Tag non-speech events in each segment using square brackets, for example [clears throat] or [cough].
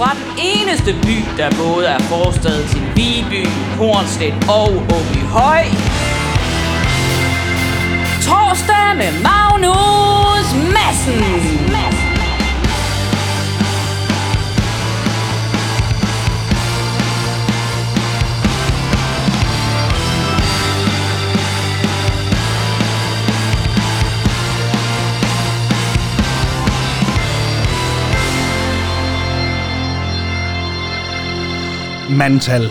fra den eneste by, der både er forstad til Viby, Hornstedt og Åby Høj. Torsdag med Magnus Madsen. Mandtal.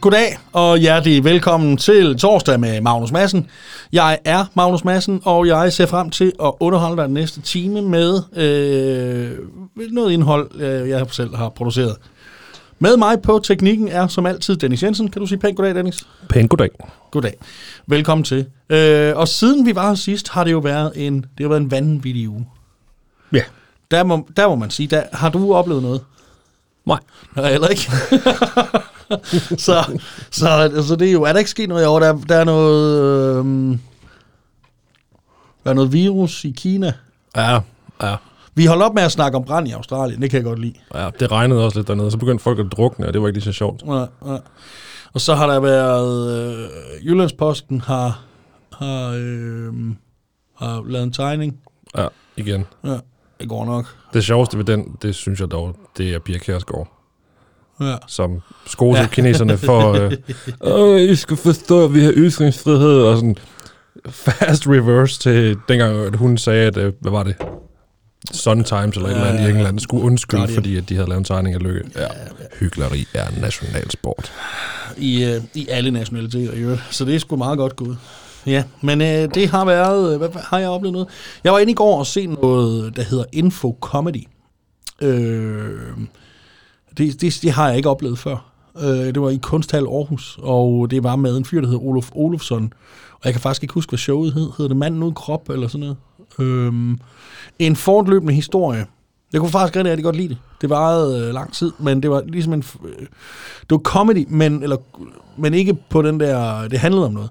Goddag og hjertelig velkommen til torsdag med Magnus Madsen. Jeg er Magnus Madsen, og jeg ser frem til at underholde dig den næste time med øh, noget indhold, øh, jeg selv har produceret. Med mig på teknikken er som altid Dennis Jensen. Kan du sige pænt goddag, Dennis? Pænt goddag. Goddag. Velkommen til. Øh, og siden vi var her sidst, har det jo været en, det har været en vanvittig uge. Ja. Der må, der må man sige, der, har du oplevet noget? Nej. Nej, heller ikke. [laughs] så, så altså, det er jo, er der ikke sket noget i år? Der, der er noget, øhm, der er noget virus i Kina. Ja, ja. Vi holdt op med at snakke om brand i Australien, det kan jeg godt lide. Ja, det regnede også lidt dernede, så begyndte folk at drukne, og det var ikke lige så sjovt. Ja, ja. Og så har der været, øh, Jyllandsposten har, har, øh, har lavet en tegning. Ja, igen. Ja, det går nok. Det sjoveste ved den, det synes jeg dog, det er Pia Kjærsgaard, Ja. som skoser ja. kineserne for, øh, Åh, I skal forstå, at vi har ytringsfrihed, og sådan fast reverse til dengang, at hun sagde, at, øh, hvad var det? Sun Times eller et eller andet i England skulle undskylde, Guardian. fordi at de havde lavet en tegning af lykke. Ja, hyggeleri er nationalsport. i, øh, i alle nationaliteter i øvrigt. Så det er sgu meget godt gået. Ja, men øh, det har været... øh, Hvad, hvad, har jeg oplevet noget? Jeg var inde i går og se noget, der hedder Info Comedy. Øh, det, det, det har jeg ikke oplevet før. Øh, det var i Kunsthal Aarhus, og det var med en fyr, der hedder Olof Olofsson. Og jeg kan faktisk ikke huske, hvad showet hed. Hedder det Manden uden krop, eller sådan noget? Øh, en fortløbende historie. Jeg kunne faktisk rigtig, rigtig godt lide det. Det varede øh, lang tid, men det var ligesom en... Øh, det var comedy, men, eller, men ikke på den der... Det handlede om noget.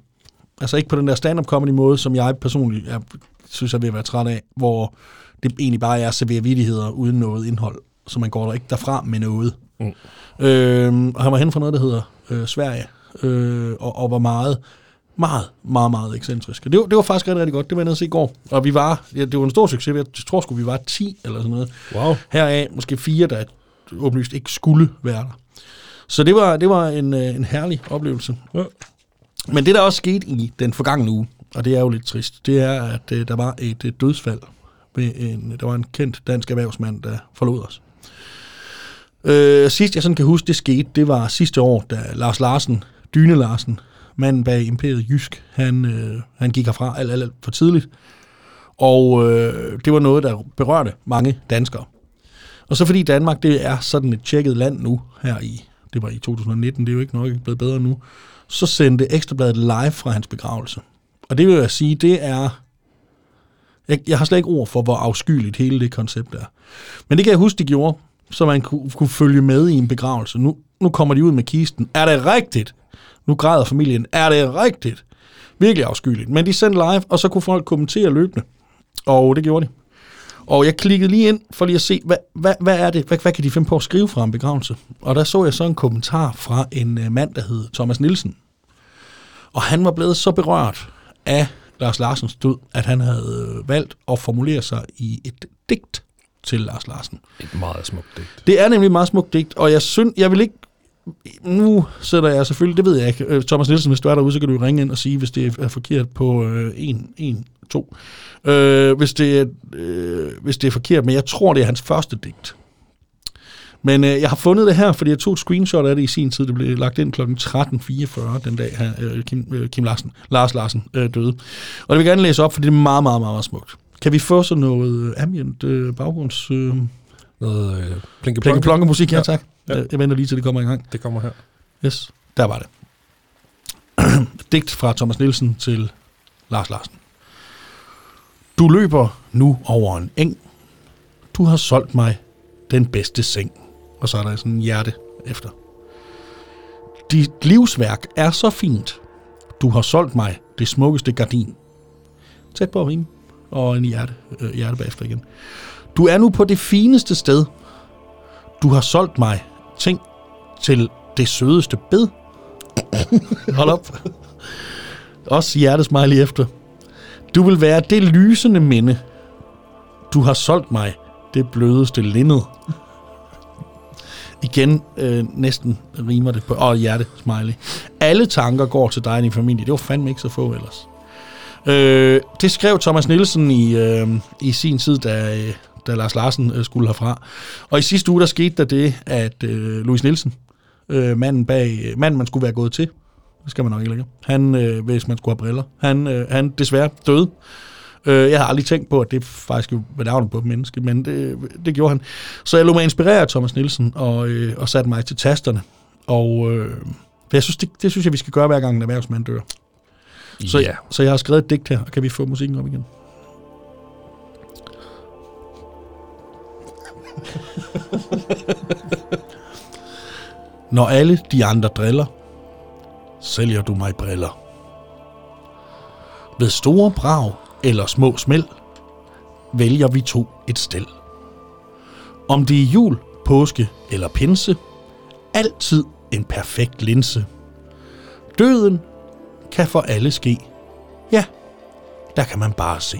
Altså ikke på den der stand-up comedy måde, som jeg personligt jeg synes, jeg vil være træt af, hvor det egentlig bare er at servere vidigheder uden noget indhold, så man går der ikke derfra med noget. Mm. Øh, og han var hen fra noget, der hedder øh, Sverige, øh, og, og var meget, meget, meget, meget ekscentrisk. Og det var, det var faktisk rigtig, rigtig godt. Det var jeg nede at se i går. Og vi var, ja, det var en stor succes. Jeg tror sgu, vi var 10 eller sådan noget. Wow. Heraf måske fire, der åbenlyst ikke skulle være der. Så det var, det var en, øh, en herlig oplevelse. Ja. Men det, der også skete i den forgangne uge, og det er jo lidt trist, det er, at øh, der var et øh, dødsfald. Ved en, øh, der var en kendt dansk erhvervsmand, der forlod os. Øh, sidst jeg sådan kan huske, det skete, det var sidste år, da Lars Larsen, Dyne Larsen, manden bag Imperiet Jysk, han, øh, han gik herfra alt, alt, alt for tidligt. Og øh, det var noget, der berørte mange danskere. Og så fordi Danmark, det er sådan et tjekket land nu, her i, det var i 2019, det er jo ikke nok blevet bedre nu, så sendte Ekstrabladet live fra hans begravelse. Og det vil jeg sige, det er, jeg, jeg har slet ikke ord for, hvor afskyeligt hele det koncept er. Men det kan jeg huske, de gjorde, så man kunne, kunne følge med i en begravelse. Nu, nu kommer de ud med kisten. Er det rigtigt? Nu græder familien. Er det rigtigt? Virkelig afskyeligt. Men de sendte live, og så kunne folk kommentere løbende. Og det gjorde de. Og jeg klikkede lige ind for lige at se, hvad, hvad, hvad er det? Hvad, hvad kan de finde på at skrive fra en begravelse? Og der så jeg så en kommentar fra en uh, mand, der hed Thomas Nielsen. Og han var blevet så berørt af Lars Larsens død, at han havde øh, valgt at formulere sig i et digt til Lars Larsen. Et meget smukt digt. Det er nemlig et meget smukt digt, og jeg synes, jeg vil ikke nu sætter jeg selvfølgelig, det ved jeg ikke, Øh, Thomas Nielsen, hvis du er derude, så kan du ringe ind og sige, hvis det er forkert på 1, 1, 2. Øh, hvis, det er, øh, hvis det er forkert, men jeg tror, det er hans første digt. Men øh, jeg har fundet det her, fordi jeg tog et screenshot af det i sin tid. Det blev lagt ind kl. 13.44 den dag, her, øh, Kim, øh, Kim Larsen, Lars Larsen øh, døde. Og det vil jeg gerne læse op, for det er meget, meget, meget, meget smukt. Kan vi få sådan noget øh, ambient øh, baggrunds... Øh, Noget øh, plinke Plænke plonke musik, ja, Ja. tak. Ja. Ja. Jeg venter lige til det kommer i gang. Det kommer her. Yes, der var det. [clears throat] Digt fra Thomas Nielsen til Lars Larsen. Du løber nu over en eng. Du har solgt mig den bedste seng. Og så er der sådan en hjerte efter. Dit livsværk er så fint. Du har solgt mig det smukkeste gardin. Tæt på rim. Og en hjerte, øh, hjerte bagefter igen. Du er nu på det fineste sted. Du har solgt mig ting til det sødeste bed. Hold op. Også hjertesmiley efter. Du vil være det lysende minde. Du har solgt mig det blødeste linned. Igen øh, næsten rimer det på. Åh, hjerte, smiley. Alle tanker går til dig og din familie. Det var fandme ikke så få ellers. Øh, det skrev Thomas Nielsen i, øh, i sin tid, da, øh, da Lars Larsen øh, skulle herfra. Og i sidste uge, der skete der det, at øh, Louis Nielsen, øh, manden bag, manden man skulle være gået til, det skal man nok ikke længere, han, øh, hvis man skulle have briller, han, øh, han desværre døde. Øh, jeg har aldrig tænkt på, at det faktisk var navnet på et menneske, men det, det gjorde han. Så jeg lå mig inspirere af Thomas Nielsen og, øh, og satte mig til tasterne. Og øh, jeg synes, det, det synes jeg, vi skal gøre hver gang en erhvervsmand dør. Så, Ja. så jeg har skrevet et digt her, og kan vi få musikken op igen? [laughs] Når alle de andre driller, sælger du mig briller. Ved store brag eller små smæld, vælger vi to et stel. Om det er jul, påske eller pinse, altid en perfekt linse. Døden kan for alle ske. Ja, der kan man bare se.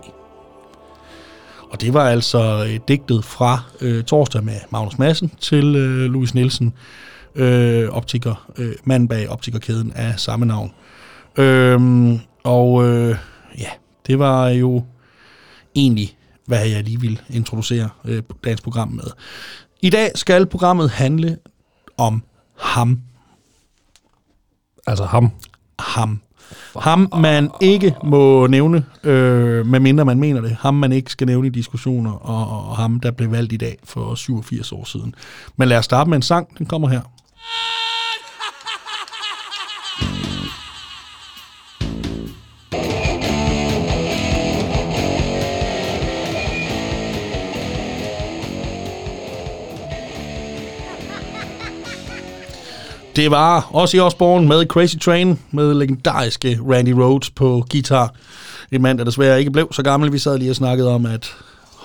Og det var altså øh, digtet fra øh, torsdag med Magnus Madsen til øh, Louis Nielsen, øh, optiker, øh, mand bag optikerkæden af samme navn. Øhm, og øh, ja, det var jo egentlig, hvad jeg lige vil introducere øh, dagens program med. I dag skal programmet handle om ham. Altså ham. Ham. Ham, man ikke må nævne, øh, medmindre man mener det. Ham, man ikke skal nævne i diskussioner, og, og ham, der blev valgt i dag for 87 år siden. Men lad os starte med en sang. Den kommer her. Det var også i Osborne med Crazy Train, med legendariske Randy Rhodes på guitar. En mand, der desværre ikke blev så gammel. Vi sad lige og snakkede om, at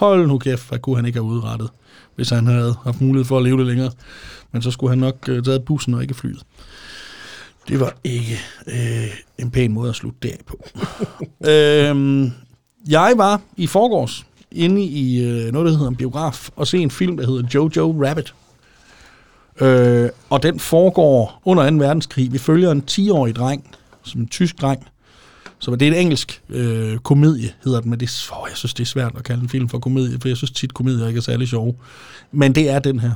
hold nu kæft, hvad kunne han ikke have udrettet, hvis han havde haft mulighed for at leve det længere. Men så skulle han nok øh, taget bussen og ikke flyet. Det var ikke øh, en pæn måde at slutte det af på. [laughs] øhm, jeg var i forgårs inde i øh, noget, der hedder en biograf, og se en film, der hedder Jojo Rabbit. Øh, og den foregår under 2. verdenskrig. Vi følger en 10-årig dreng, som en tysk dreng. Så det er en engelsk øh, komedie, hedder den, men det, er- åh, jeg synes, det er svært at kalde en film for komedie, for jeg synes tit, komedier ikke er særlig sjove. Men det er den her.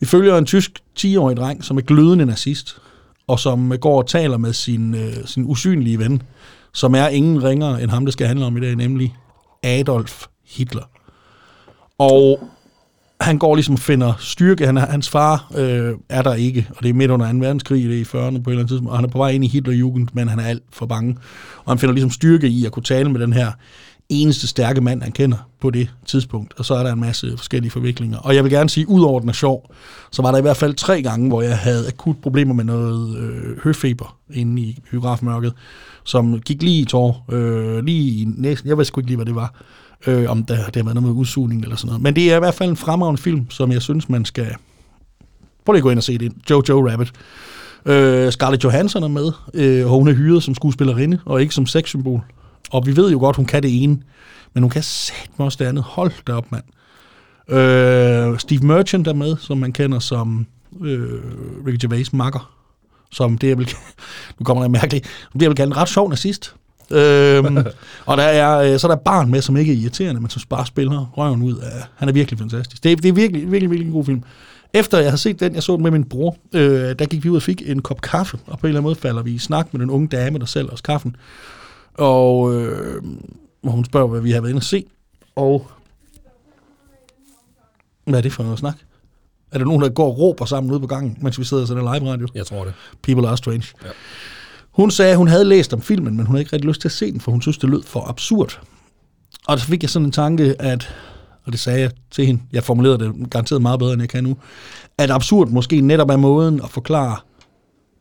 Vi følger en tysk 10-årig dreng, som er glødende nazist, og som går og taler med sin, øh, sin usynlige ven, som er ingen ringere end ham, det skal handle om i dag, nemlig Adolf Hitler. Og han går ligesom og finder styrke. Han hans far øh, er der ikke, og det er midt under 2. verdenskrig, det er i 40'erne på et eller andet tidspunkt, og han er på vej ind i Hitlerjugend, men han er alt for bange. Og han finder ligesom styrke i at kunne tale med den her eneste stærke mand, han kender på det tidspunkt. Og så er der en masse forskellige forviklinger. Og jeg vil gerne sige, udover den er sjov, så var der i hvert fald tre gange, hvor jeg havde akut problemer med noget øh, høfeber inde i biografmørket, som gik lige i tår, øh, lige i næsen. Jeg ved sgu ikke lige, hvad det var øh, om der, det har været noget med udsugning eller sådan noget. Men det er i hvert fald en fremragende film, som jeg synes, man skal... Prøv lige at gå ind og se det. Jojo Rabbit. Øh, Scarlett Johansson er med, øh, og hun er hyret som skuespillerinde, og ikke som sexsymbol. Og vi ved jo godt, hun kan det ene, men hun kan satme også det andet. Hold da op, mand. Øh, Steve Merchant er med, som man kender som øh, Ricky Gervais makker. Som det, jeg vil, [laughs] nu kommer der mærkeligt, det jeg vil kalde en ret sjov nazist øhm, [laughs] og der er, øh, så er der et barn med, som ikke er irriterende, men som bare spiller røven ud af... Han er virkelig fantastisk. Det er, det er virkelig, virkelig, virkelig en god film. Efter jeg har set den, jeg så den med min bror, øh, der gik vi ud og fik en kop kaffe, og på en eller anden måde falder vi i snak med den unge dame, der sælger os kaffen. Og øh, hun spørger, hvad vi har været inde at se. Og hvad er det for noget snak? Er der nogen, der går og råber sammen ude på gangen, mens vi sidder og sender live radio? Jeg tror det. People are strange. Ja. Hun sagde, at hun havde læst om filmen, men hun havde ikke rigtig lyst til at se den, for hun synes, det lød for absurd. Og så fik jeg sådan en tanke, at, og det sagde jeg til hende, jeg formulerede det garanteret meget bedre, end jeg kan nu, at absurd måske netop er måden at forklare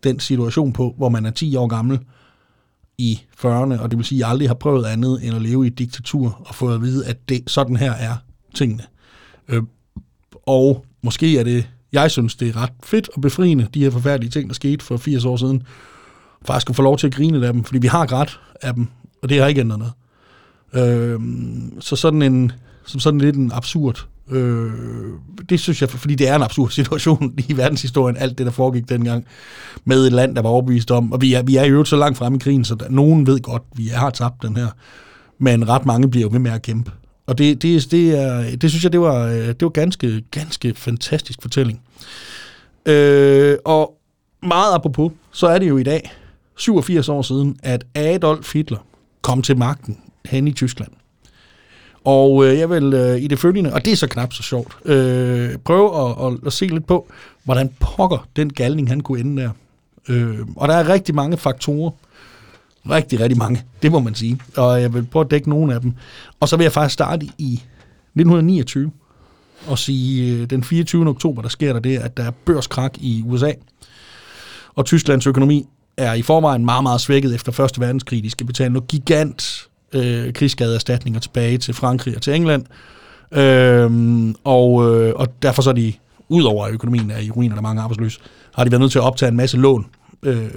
den situation på, hvor man er 10 år gammel i 40'erne, og det vil sige, at jeg aldrig har prøvet andet end at leve i et diktatur, og få at vide, at det, sådan her er tingene. Øh, og måske er det Jeg synes, det er ret fedt og befriende, de her forfærdelige ting, der skete for 80 år siden. Faktisk at få lov til at grine af dem, fordi vi har grædt af dem, og det har ikke ændret noget. Øh, så sådan en, som sådan lidt en absurd Øh, det synes jeg, fordi det er en absurd [laughs] situation i verdenshistorien, alt det, der foregik dengang, med et land, der var overbevist om, og vi er, vi er jo så langt fremme i krigen, så der, nogen ved godt, vi har tabt den her, men ret mange bliver jo ved med at kæmpe. Og det, det, det, er, det synes jeg, det var, øh, det var ganske, ganske fantastisk fortælling. Øh, og meget apropos, så er det jo i dag, 87 år siden, at Adolf Hitler kom til magten hen i Tyskland. Og øh, jeg vil øh, i det følgende, og det er så knap så sjovt, øh, prøve at, at, at se lidt på, hvordan pokker den galning, han kunne ende der. Øh, og der er rigtig mange faktorer. Rigtig, rigtig mange, det må man sige. Og jeg vil prøve at dække nogle af dem. Og så vil jeg faktisk starte i 1929 og sige, øh, den 24. oktober, der sker der det, at der er børskrak i USA. Og Tysklands økonomi er i forvejen meget, meget svækket efter Første Verdenskrig. De skal betale nogle gigant øh, krigsskadeerstatninger tilbage til Frankrig og til England. Øhm, og, øh, og derfor så er de, ud over økonomien er i ruiner, der er mange arbejdsløse, har de været nødt til at optage en masse lån øh,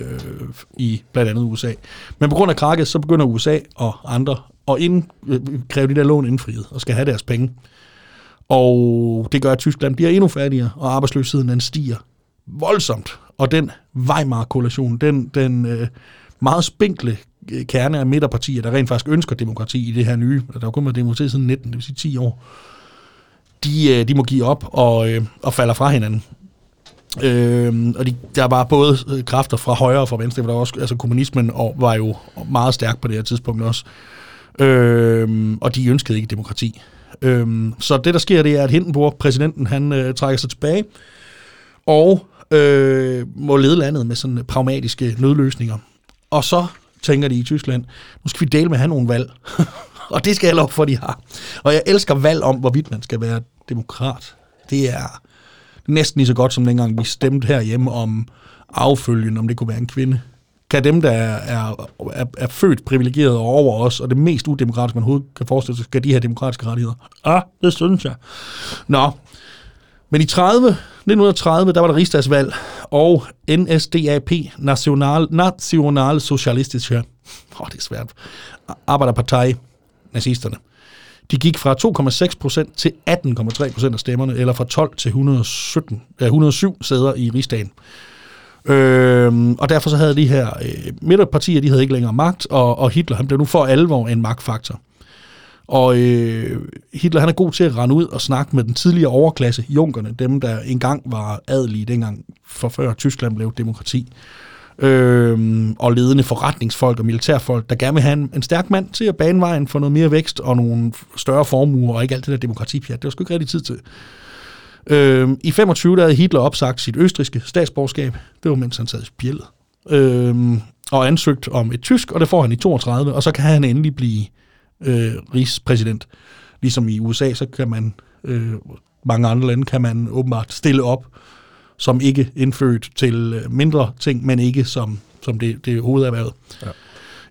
i blandt andet USA. Men på grund af krakket, så begynder USA og andre at indkræve øh, de der lån indfriet og skal have deres penge. Og det gør, at Tyskland bliver endnu fattigere, og arbejdsløsheden den stiger voldsomt. Og den Weimar-koalition, den, den øh, meget spinkle øh, kerne af midterpartier, der rent faktisk ønsker demokrati i det her nye, der har kun været demokrati siden 19, det vil sige 10 år, de, øh, de må give op og, øh, og falder fra hinanden. Øh, og de, der var både øh, kræfter fra højre og fra venstre, for der var også, altså kommunismen og, var jo meget stærk på det her tidspunkt også. Øh, og de ønskede ikke demokrati. Øh, så det, der sker, det er, at Hindenburg, præsidenten, han øh, trækker sig tilbage, og øh, må lede landet med sådan pragmatiske nødløsninger. Og så tænker de i Tyskland, nu skal vi dele med at have nogle valg. [laughs] og det skal jeg lov for, de har. Og jeg elsker valg om, hvorvidt man skal være demokrat. Det er næsten lige så godt, som dengang vi stemte herhjemme om affølgen, om det kunne være en kvinde. Kan dem, der er, er, er, er født privilegeret over os, og det mest udemokratiske, man overhovedet kan forestille sig, skal de her demokratiske rettigheder? Ah, det synes jeg. Nå, men i 30, 1930, der var der rigsdagsvalg, og NSDAP, National, National Socialistische, oh, det er svært, Arbejderparti, nazisterne, de gik fra 2,6% til 18,3% af stemmerne, eller fra 12 til 117, ja, 107 sæder i rigsdagen. Øhm, og derfor så havde de her øh, midterpartier, de havde ikke længere magt, og, og Hitler han blev nu for alvor en magtfaktor. Og øh, Hitler han er god til at rende ud og snakke med den tidligere overklasse, junkerne, dem der engang var adelige, dengang for før Tyskland blev demokrati. Øh, og ledende forretningsfolk og militærfolk, der gerne vil have en, en stærk mand til at bane vejen for noget mere vækst og nogle større formuer, og ikke alt det der demokratipjat. Det var sgu ikke rigtig tid til. Øh, I 25 der havde Hitler opsagt sit østriske statsborgerskab. Det var mens han sad i spjældet. Øh, og ansøgt om et tysk, og det får han i 32, og så kan han endelig blive øh, rigspræsident. Ligesom i USA, så kan man, øh, mange andre lande, kan man åbenbart stille op som ikke indfødt til øh, mindre ting, men ikke som, som det, det hovederhvervet. Ja.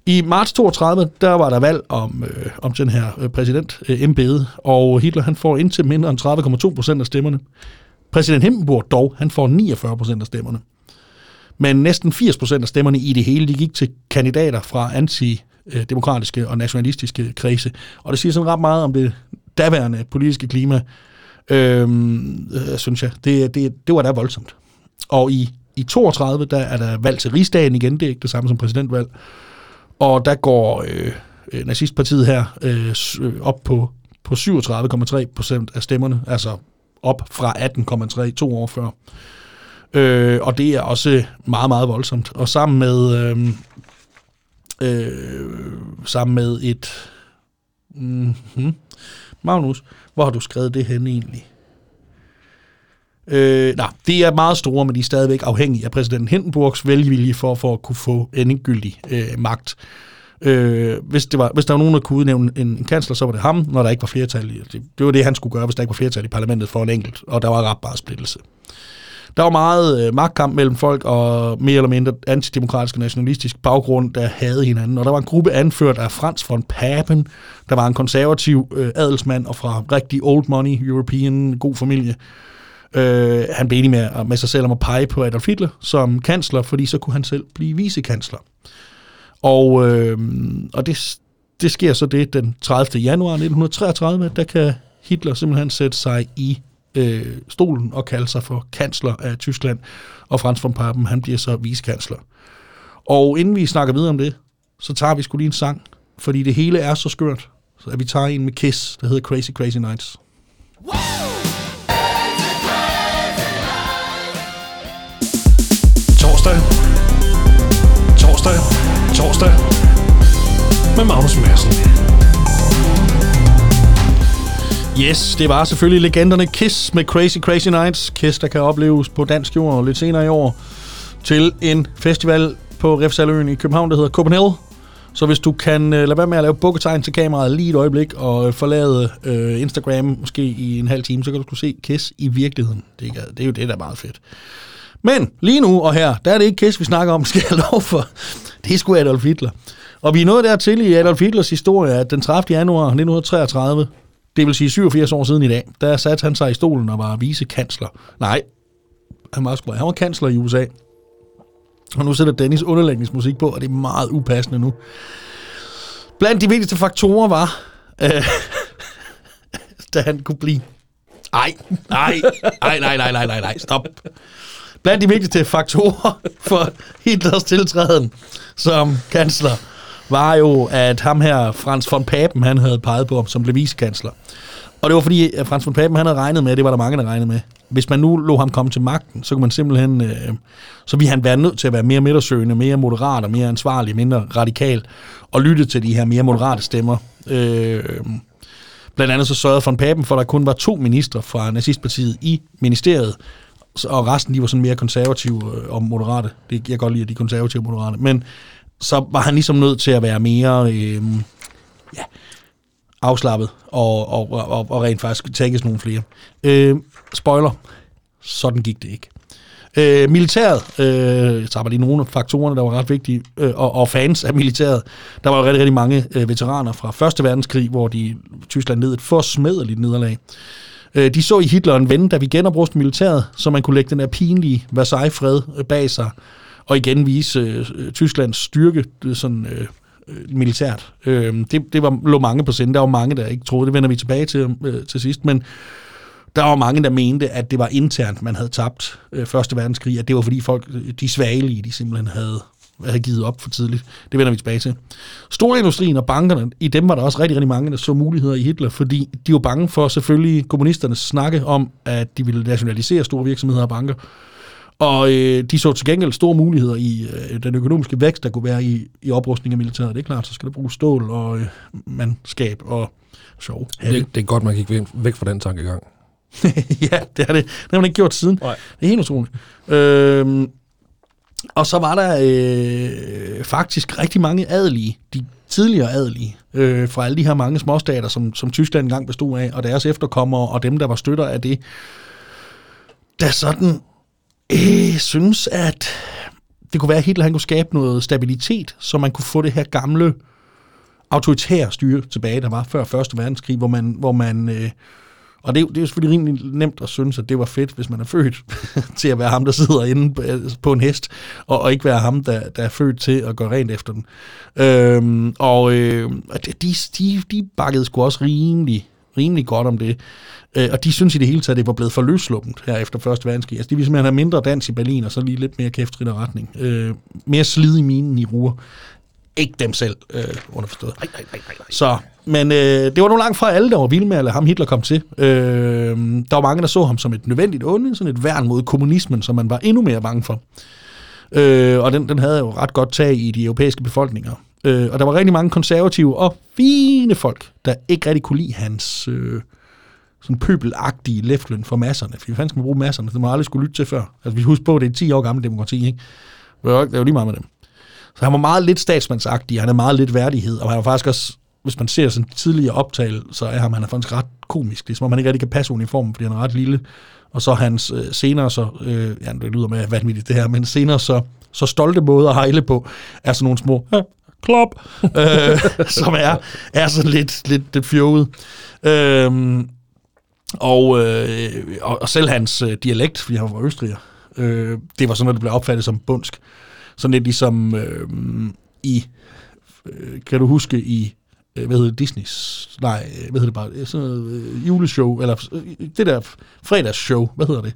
I marts 32, der var der valg om, øh, om den her øh, præsident øh, embede, og Hitler han får indtil mindre end 30,2 procent af stemmerne. Præsident Hindenburg dog, han får 49 procent af stemmerne. Men næsten 80 procent af stemmerne i det hele, de gik til kandidater fra anti øh, demokratiske og nationalistiske kredse. Og det siger sådan ret meget om det daværende politiske klima, øh, øh, synes jeg. Det, det, det var da voldsomt. Og i, i 32, der er der valg til rigsdagen igen, det er ikke det samme som præsidentvalg. Og der går øh, øh nazistpartiet her øh, øh op på, på 37,3 procent af stemmerne, altså op fra 18,3 to år før. Øh, og det er også meget, meget voldsomt. Og sammen med, øh, øh, sammen med et... Mm-hmm. Magnus, hvor har du skrevet det hen egentlig? Øh, nej, det er meget store, men de er stadigvæk afhængige af præsident Hindenburgs velvilje for, for at kunne få endegyldig øh, magt. Øh, hvis, det var, hvis der var nogen, der kunne udnævne en, en kansler, så var det ham, når der ikke var flertal. Det, det var det, han skulle gøre, hvis der ikke var flertal i parlamentet for en enkelt, og der var ret bare splittelse. Der var meget øh, magtkamp mellem folk og mere eller mindre antidemokratisk og nationalistisk baggrund, der havde hinanden. Og der var en gruppe anført af Frans von Papen, der var en konservativ øh, adelsmand og fra rigtig old money, European, god familie, Øh, han blev enig med, med sig selv om at pege på Adolf Hitler som kansler, fordi så kunne han selv blive vicekansler. Og, øh, og det, det sker så det den 30. januar 1933, der kan Hitler simpelthen sætte sig i øh, stolen og kalde sig for kansler af Tyskland, og Frans von Papen, han bliver så vicekansler. Og inden vi snakker videre om det, så tager vi skulle lige en sang, fordi det hele er så skørt, så at vi tager en med Kiss, der hedder Crazy Crazy Nights. Torsdag. Torsdag. Torsdag. Med Magnus Madsen. Yes, det var selvfølgelig legenderne Kiss med Crazy Crazy Nights. Kiss, der kan opleves på dansk jord lidt senere i år til en festival på Refsaløen i København, der hedder Copenhagen. Så hvis du kan øh, lade være med at lave bukketegn til kameraet lige et øjeblik og forlade øh, Instagram måske i en halv time, så kan du se Kiss i virkeligheden. Det er, det er jo det, der er meget fedt. Men lige nu og her, der er det ikke Kiss, vi snakker om, [laughs] skal jeg lov for. Det er sgu Adolf Hitler. Og vi er nået dertil i Adolf Hitlers historie, at den 30. januar 1933, det vil sige 87 år siden i dag, der satte han sig i stolen og var vicekansler. Nej, han var, sgu, han var kansler i USA. Og nu sætter Dennis underlægningsmusik på, og det er meget upassende nu. Blandt de vigtigste faktorer var, øh, [laughs] da han kunne blive... Ej, nej, nej, nej, nej, nej, nej, nej, stop. Blandt de vigtigste faktorer for Hitlers tiltræden som kansler, var jo, at ham her, Frans von Papen, han havde peget på ham som blev vicekansler. Og det var fordi, at Frans von Papen, han havde regnet med, det var der mange, der regnede med. Hvis man nu lå ham komme til magten, så kunne man simpelthen, øh, så ville han være nødt til at være mere midtersøgende, mere moderat og mere ansvarlig, mindre radikal, og lytte til de her mere moderate stemmer. Øh, blandt andet så sørgede von Papen for, at der kun var to ministre fra nazistpartiet i ministeriet, og resten de var sådan mere konservative øh, og moderate. Det, jeg kan godt lide, at de er konservative og moderate. Men så var han ligesom nødt til at være mere øh, ja, afslappet og, og, og, og rent faktisk tænkes nogle flere. Øh, spoiler, sådan gik det ikke. Øh, militæret, øh, jeg tager bare lige nogle af faktorerne, der var ret vigtige, øh, og, og fans af militæret. Der var jo rigtig, rigtig mange øh, veteraner fra Første Verdenskrig, hvor de Tyskland led et forsmedeligt nederlag. Øh, de så i Hitler en ven, da vi genoprustede militæret, så man kunne lægge den her pinlige Versailles-fred øh, bag sig, og igen vise øh, Tysklands styrke øh, sådan, øh, øh militært. Øh, det, det var, lå mange på sinde. Der var mange, der ikke troede. Det vender vi tilbage til øh, til sidst. Men der var mange, der mente, at det var internt, man havde tabt øh, Første Verdenskrig. At det var fordi folk, øh, de svagelige, de simpelthen havde, havde givet op for tidligt. Det vender vi tilbage til. Storindustrien og bankerne, i dem var der også rigtig, rigtig mange, der så muligheder i Hitler, fordi de var bange for selvfølgelig kommunisternes snakke om, at de ville nationalisere store virksomheder og banker. Og øh, de så til gengæld store muligheder i øh, den økonomiske vækst, der kunne være i, i oprustning af militæret. Det er klart, så skal der bruges stål og øh, mandskab og sjov. Det, det er godt, man gik væk- fra den tankegang. [laughs] ja, det er det. Det har man ikke gjort siden. Nej. Det er helt utroligt. Øhm, og så var der øh, faktisk rigtig mange adelige, de tidligere adelige, øh, fra alle de her mange småstater, som, som Tyskland engang bestod af, og deres efterkommere, og dem, der var støtter af det, der sådan øh, synes, at det kunne være, at Hitler han kunne skabe noget stabilitet, så man kunne få det her gamle autoritære styre tilbage, der var før Første Verdenskrig, hvor man, hvor man øh, og det, er det er jo selvfølgelig rimelig nemt at synes, at det var fedt, hvis man er født [laughs] til at være ham, der sidder inde øh, på- en hest, og, og ikke være ham, der, der er født til at gå rent efter den. Øhm, og øh, de, de, de bakkede sgu også rimelig, rimelig godt om det. Øh, og de synes i det hele taget, det var blevet for løsluppent her efter Første Verdenskrig. Altså, de ville simpelthen have mindre dans i Berlin, og så lige lidt mere kæftrit og retning. Øh, mere slid i minen i ruer. Ikke dem selv, øh, underforstået. Nej, nej, nej, nej. Så, men øh, det var nu langt fra alle, der var vilde med at lade ham Hitler kom til. Øh, der var mange, der så ham som et nødvendigt onde, sådan et værn mod kommunismen, som man var endnu mere bange for. Øh, og den, den havde jo ret godt tag i de europæiske befolkninger. Øh, og der var rigtig mange konservative og fine folk, der ikke rigtig kunne lide hans øh, sådan pøbelagtige leftløn for masserne. For hvad fanden skal man bruge masserne? Det må man aldrig skulle lytte til før. Altså, vi husker på, at det er 10 år gammelt demokrati, ikke? Det er jo, lige meget med dem. Så han var meget lidt statsmandsagtig, han er meget lidt værdighed, og han var faktisk også, hvis man ser sådan tidligere optale, så er ham, han er faktisk ret komisk. Det er som om, han ikke rigtig kan passe uniformen, fordi han er ret lille. Og så hans øh, senere så, øh, ja, det lyder med vanvittigt det her, men senere så, så stolte måde at hejle på, er sådan nogle små, "Ja, klop, øh, [laughs] som er, er sådan lidt, lidt, lidt fjoget. Øh, Og, øh, og, og selv hans øh, dialekt, fordi han var østriger, øh, det var sådan, at det blev opfattet som bundsk. Sådan lidt ligesom øh, i, øh, kan du huske i, øh, hvad hedder det, Disneys, nej, øh, hvad hedder det bare, øh, sådan noget øh, juleshow, eller øh, det der fredagsshow, hvad hedder det?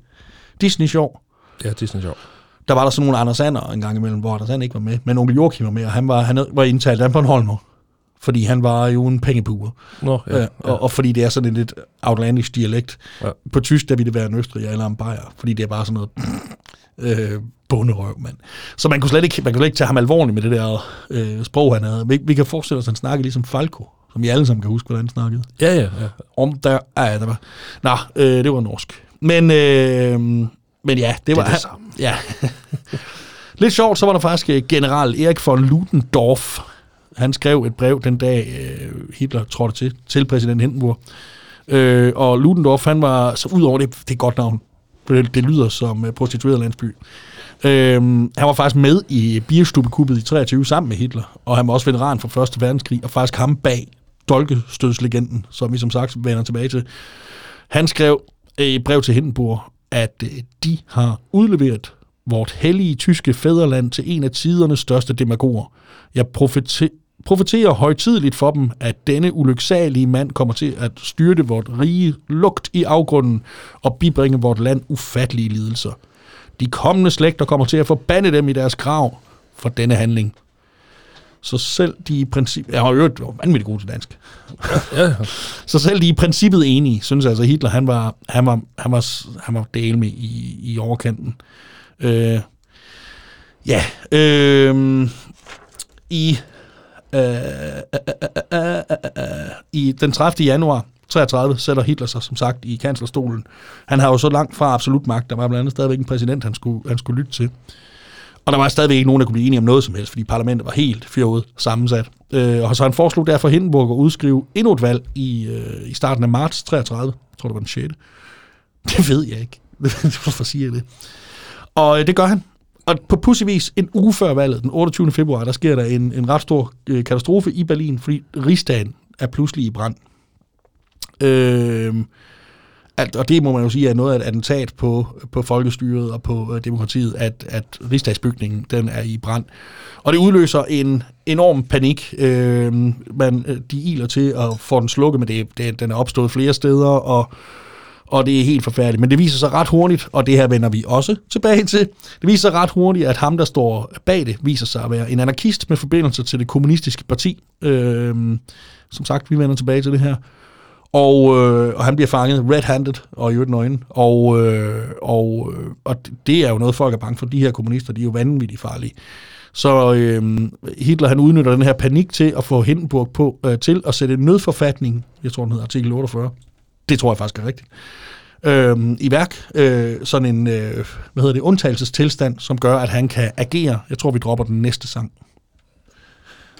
Disney Show. Ja, Disney Show. Der var der sådan nogle Anders Ander en gang imellem, hvor Anders Ander ikke var med, men onkel Joachim var med, og han var, han var indtalt af Bornholmer, fordi han var jo en pengepuger. Nå, Ja, ja. Og, og fordi det er sådan en lidt outlandish dialekt. Ja. Ja. På tysk, der ville det være en østriger eller en bajer, fordi det er bare sådan noget øh, bunderøv, mand. Så man kunne, slet ikke, man kunne slet ikke tage ham alvorligt med det der øh, sprog, han havde. Vi, vi kan forestille os, at han snakkede ligesom Falco, som I alle sammen kan huske, hvordan han snakkede. Ja, ja, ja. Om der, ja, der var, nå, øh, det var norsk. Men, øh, men ja, det var... det han- samme. [laughs] Ja. [laughs] Lidt sjovt, så var der faktisk øh, general Erik von Ludendorff. Han skrev et brev den dag, øh, Hitler trådte til, til præsident Hindenburg. Øh, og Ludendorff, han var, så ud over det, det er godt navn, det, det lyder som øh, prostitueret landsby. Øh, han var faktisk med i Bierstubekuppet i 23 sammen med Hitler, og han var også veteran fra 1. verdenskrig, og faktisk ham bag dolkestødslegenden, som vi som sagt vender tilbage til. Han skrev et brev til Hindenburg, at øh, de har udleveret vort hellige tyske fædreland til en af tidernes største demagoger. Jeg profeter, profeterer højtidligt for dem, at denne ulyksalige mand kommer til at styrte vort rige lugt i afgrunden og bibringe vort land ufattelige lidelser. De kommende slægter kommer til at forbande dem i deres grav for denne handling. Så selv de i princippet... Jeg har jo øvrigt vanvittigt god til dansk. ja. [laughs] Så selv de i princippet enige, synes jeg altså Hitler, han var, han var, han var, han var del med i, i overkanten. Øh, ja, øh, i, øh, øh, øh, øh, øh, i den 30. januar 33 sætter Hitler sig som sagt i kanslerstolen. Han har jo så langt fra absolut magt. Der var blandt andet stadigvæk en præsident, han skulle, han skulle lytte til. Og der var stadigvæk ikke nogen, der kunne blive enige om noget som helst, fordi parlamentet var helt fjollet sammensat. Øh, og så han foreslog derfor Hindenburg at udskrive endnu et valg i, øh, i starten af marts 33. Jeg tror, det var den 6. [laughs] Det ved jeg ikke. [laughs] Hvorfor siger jeg det? Og øh, det gør han. Og på pudsig en uge før valget, den 28. februar, der sker der en, en ret stor øh, katastrofe i Berlin, fordi rigsdagen er pludselig i brand. Øh, at, og det må man jo sige er noget af et attentat på, på folkestyret og på øh, demokratiet, at, at rigsdagsbygningen den er i brand. Og det udløser en enorm panik. Øh, man, øh, de iler til at få den slukket, men det, det, den er opstået flere steder, og, og det er helt forfærdeligt. Men det viser sig ret hurtigt, og det her vender vi også tilbage til, det viser sig ret hurtigt, at ham, der står bag det, viser sig at være en anarkist med forbindelser til det kommunistiske parti. Øh, som sagt, vi vender tilbage til det her. Og, øh, og han bliver fanget red-handed og i øvrigt nøgen. Og, øh, og, øh, og det er jo noget, folk er bange for. De her kommunister, de er jo vanvittigt farlige. Så øh, Hitler han udnytter den her panik til at få Hindenburg på øh, til at sætte en nødforfatning, jeg tror den hedder artikel 48, det tror jeg faktisk er rigtigt, øh, i værk. Øh, sådan en, øh, hvad hedder det, undtagelsestilstand, som gør, at han kan agere. Jeg tror, vi dropper den næste sang.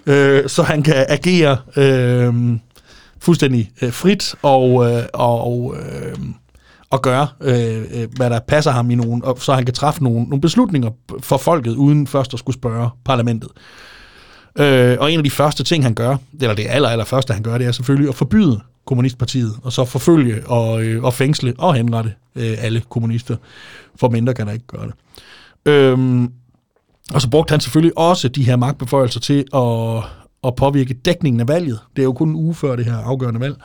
Øh, så han kan agere... Øh, fuldstændig øh, frit og, øh, og, øh, og gøre, øh, øh, hvad der passer ham i nogen, og så han kan træffe nogle, nogle beslutninger for folket, uden først at skulle spørge parlamentet. Øh, og en af de første ting, han gør, eller det aller, aller første, han gør, det er selvfølgelig at forbyde kommunistpartiet, og så forfølge og, øh, og fængsle og henrette øh, alle kommunister. For mindre kan der ikke gøre det. Øh, og så brugte han selvfølgelig også de her magtbeføjelser til at at påvirke dækningen af valget. Det er jo kun en uge før det her afgørende valg.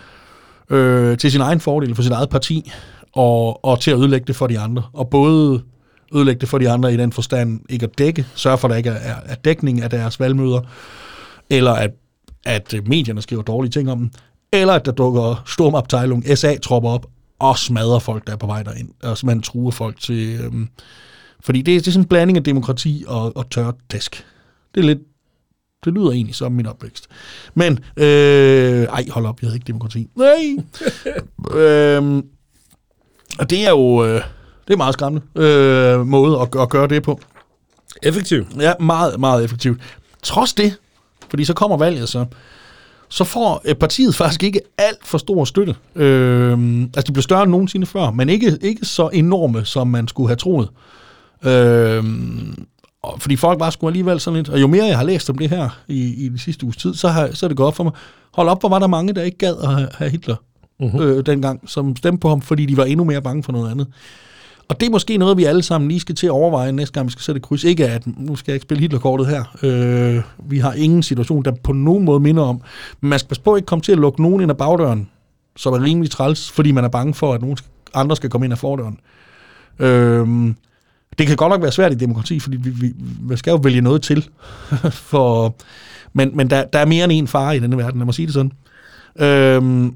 Øh, til sin egen fordel for sit eget parti, og, og til at ødelægge det for de andre. Og både ødelægge det for de andre i den forstand ikke at dække, sørge for, at der ikke er, er dækning af deres valgmøder, eller at, at medierne skriver dårlige ting om dem, eller at der dukker Sturmabteilung, SA-tropper op og smadrer folk, der er på vej derind, og man truer folk til... Øhm, fordi det, det er sådan en blanding af demokrati og, og tørt tæsk. Det er lidt det lyder egentlig som min opvækst. Men, øh, ej, hold op, jeg havde ikke demokrati. Nej. [laughs] øhm, og det er jo, øh, det er meget skræmmende øh, måde at, at gøre det på. Effektiv. Ja, meget, meget effektivt. Trods det, fordi så kommer valget så, så får øh, partiet faktisk ikke alt for stor støtte. Øh, altså, de blev større end nogensinde før, men ikke, ikke så enorme, som man skulle have troet. Øh, og fordi folk var sgu alligevel sådan lidt, og jo mere jeg har læst om det her i, i de sidste uges tid, så, har, så er det op for mig. Hold op, hvor var der mange, der ikke gad at have, have Hitler uh-huh. øh, dengang, som stemte på ham, fordi de var endnu mere bange for noget andet. Og det er måske noget, vi alle sammen lige skal til at overveje næste gang, vi skal sætte kryds. Ikke at, nu skal jeg ikke spille Hitlerkortet her. Øh, vi har ingen situation, der på nogen måde minder om. Men man skal passe på at ikke komme til at lukke nogen ind ad bagdøren, som er rimelig træls, fordi man er bange for, at nogen andre skal komme ind ad fordøren. Øh, det kan godt nok være svært i demokrati, fordi vi, vi, vi skal jo vælge noget til. [laughs] for, men men der, der er mere end en far i denne verden, lad mig sige det sådan. Øhm,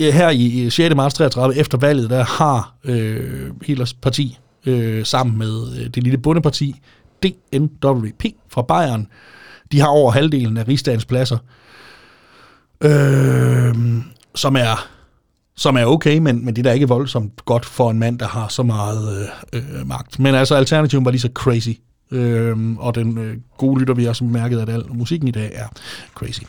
her i 6. marts 33, efter valget, der har øh, Hitlers parti øh, sammen med øh, det lille bundeparti DNWP fra Bayern, de har over halvdelen af rigsdagens pladser, øh, som er som er okay, men, men det er da ikke voldsomt godt for en mand, der har så meget øh, øh, magt. Men altså, alternativen var lige så crazy. Øh, og den øh, gode lytter, vi har som mærket, at al musikken i dag er crazy.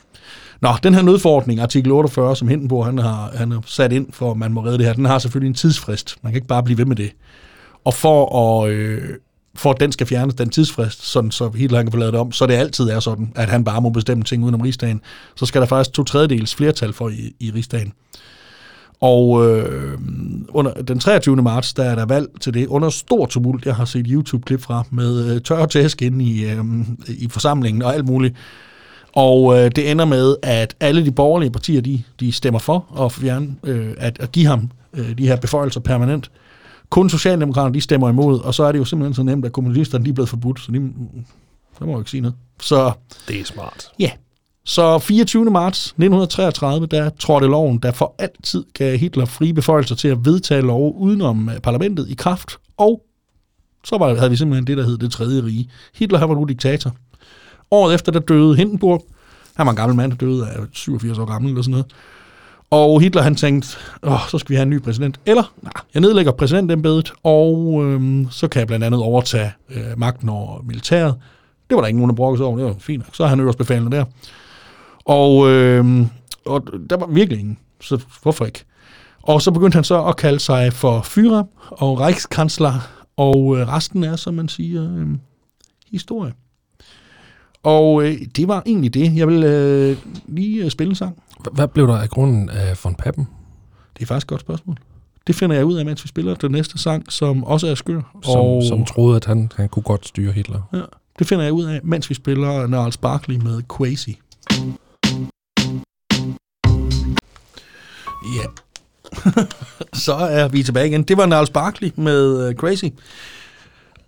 Nå, den her nødforordning, artikel 48, som Hindenburg han har, han har sat ind for, at man må redde det her, den har selvfølgelig en tidsfrist. Man kan ikke bare blive ved med det. Og for at, øh, for at den skal fjernes, den tidsfrist, sådan, så Hitler kan få lavet det om, så det altid er sådan, at han bare må bestemme ting udenom rigsdagen, så skal der faktisk to tredjedels flertal for i, i rigsdagen. Og øh, under den 23. marts, der er der valg til det, under stor tumult. Jeg har set YouTube-klip fra med øh, tør tæsk inde i, øh, i forsamlingen og alt muligt. Og øh, det ender med, at alle de borgerlige partier, de, de stemmer for at fjerne, øh, at, at give ham øh, de her beføjelser permanent. Kun Socialdemokraterne, de stemmer imod, og så er det jo simpelthen så nemt, at kommunisterne de er blevet forbudt, så de, der må jeg ikke sige noget. Så, Det er smart. ja. Så 24. marts 1933, der trådte loven, der for altid gav Hitler frie beføjelser til at vedtage lov udenom øh, parlamentet i kraft, og så var, havde vi simpelthen det, der hed det tredje rige. Hitler, han var nu diktator. Året efter, der døde Hindenburg. Han var en gammel mand, der døde af 87 år gammel eller sådan noget. Og Hitler, han tænkte, Åh, så skal vi have en ny præsident. Eller, nej, jeg nedlægger præsidentembedet, og øhm, så kan jeg blandt andet overtage øh, magten over militæret. Det var der ingen nogen, der brokkede sig over. Det var fint. nok. Så er han øverst befalende der. Og, øhm, og der var virkelig ingen. Så hvorfor ikke? Og så begyndte han så at kalde sig for Führer og Reichskansler, og øh, resten er, som man siger, øh, historie. Og øh, det var egentlig det. Jeg vil øh, lige øh, spille en sang. Hvad blev der af grunden af von Pappen? Det er faktisk et godt spørgsmål. Det finder jeg ud af, mens vi spiller den næste sang, som også er skør. Som, og som troede, at han, han kunne godt styre Hitler. ja, det finder jeg ud af, mens vi spiller Gnarls Barkley med Quasi. Ja. [laughs] Så er vi tilbage igen. Det var Gnarls Barkley med uh, Crazy.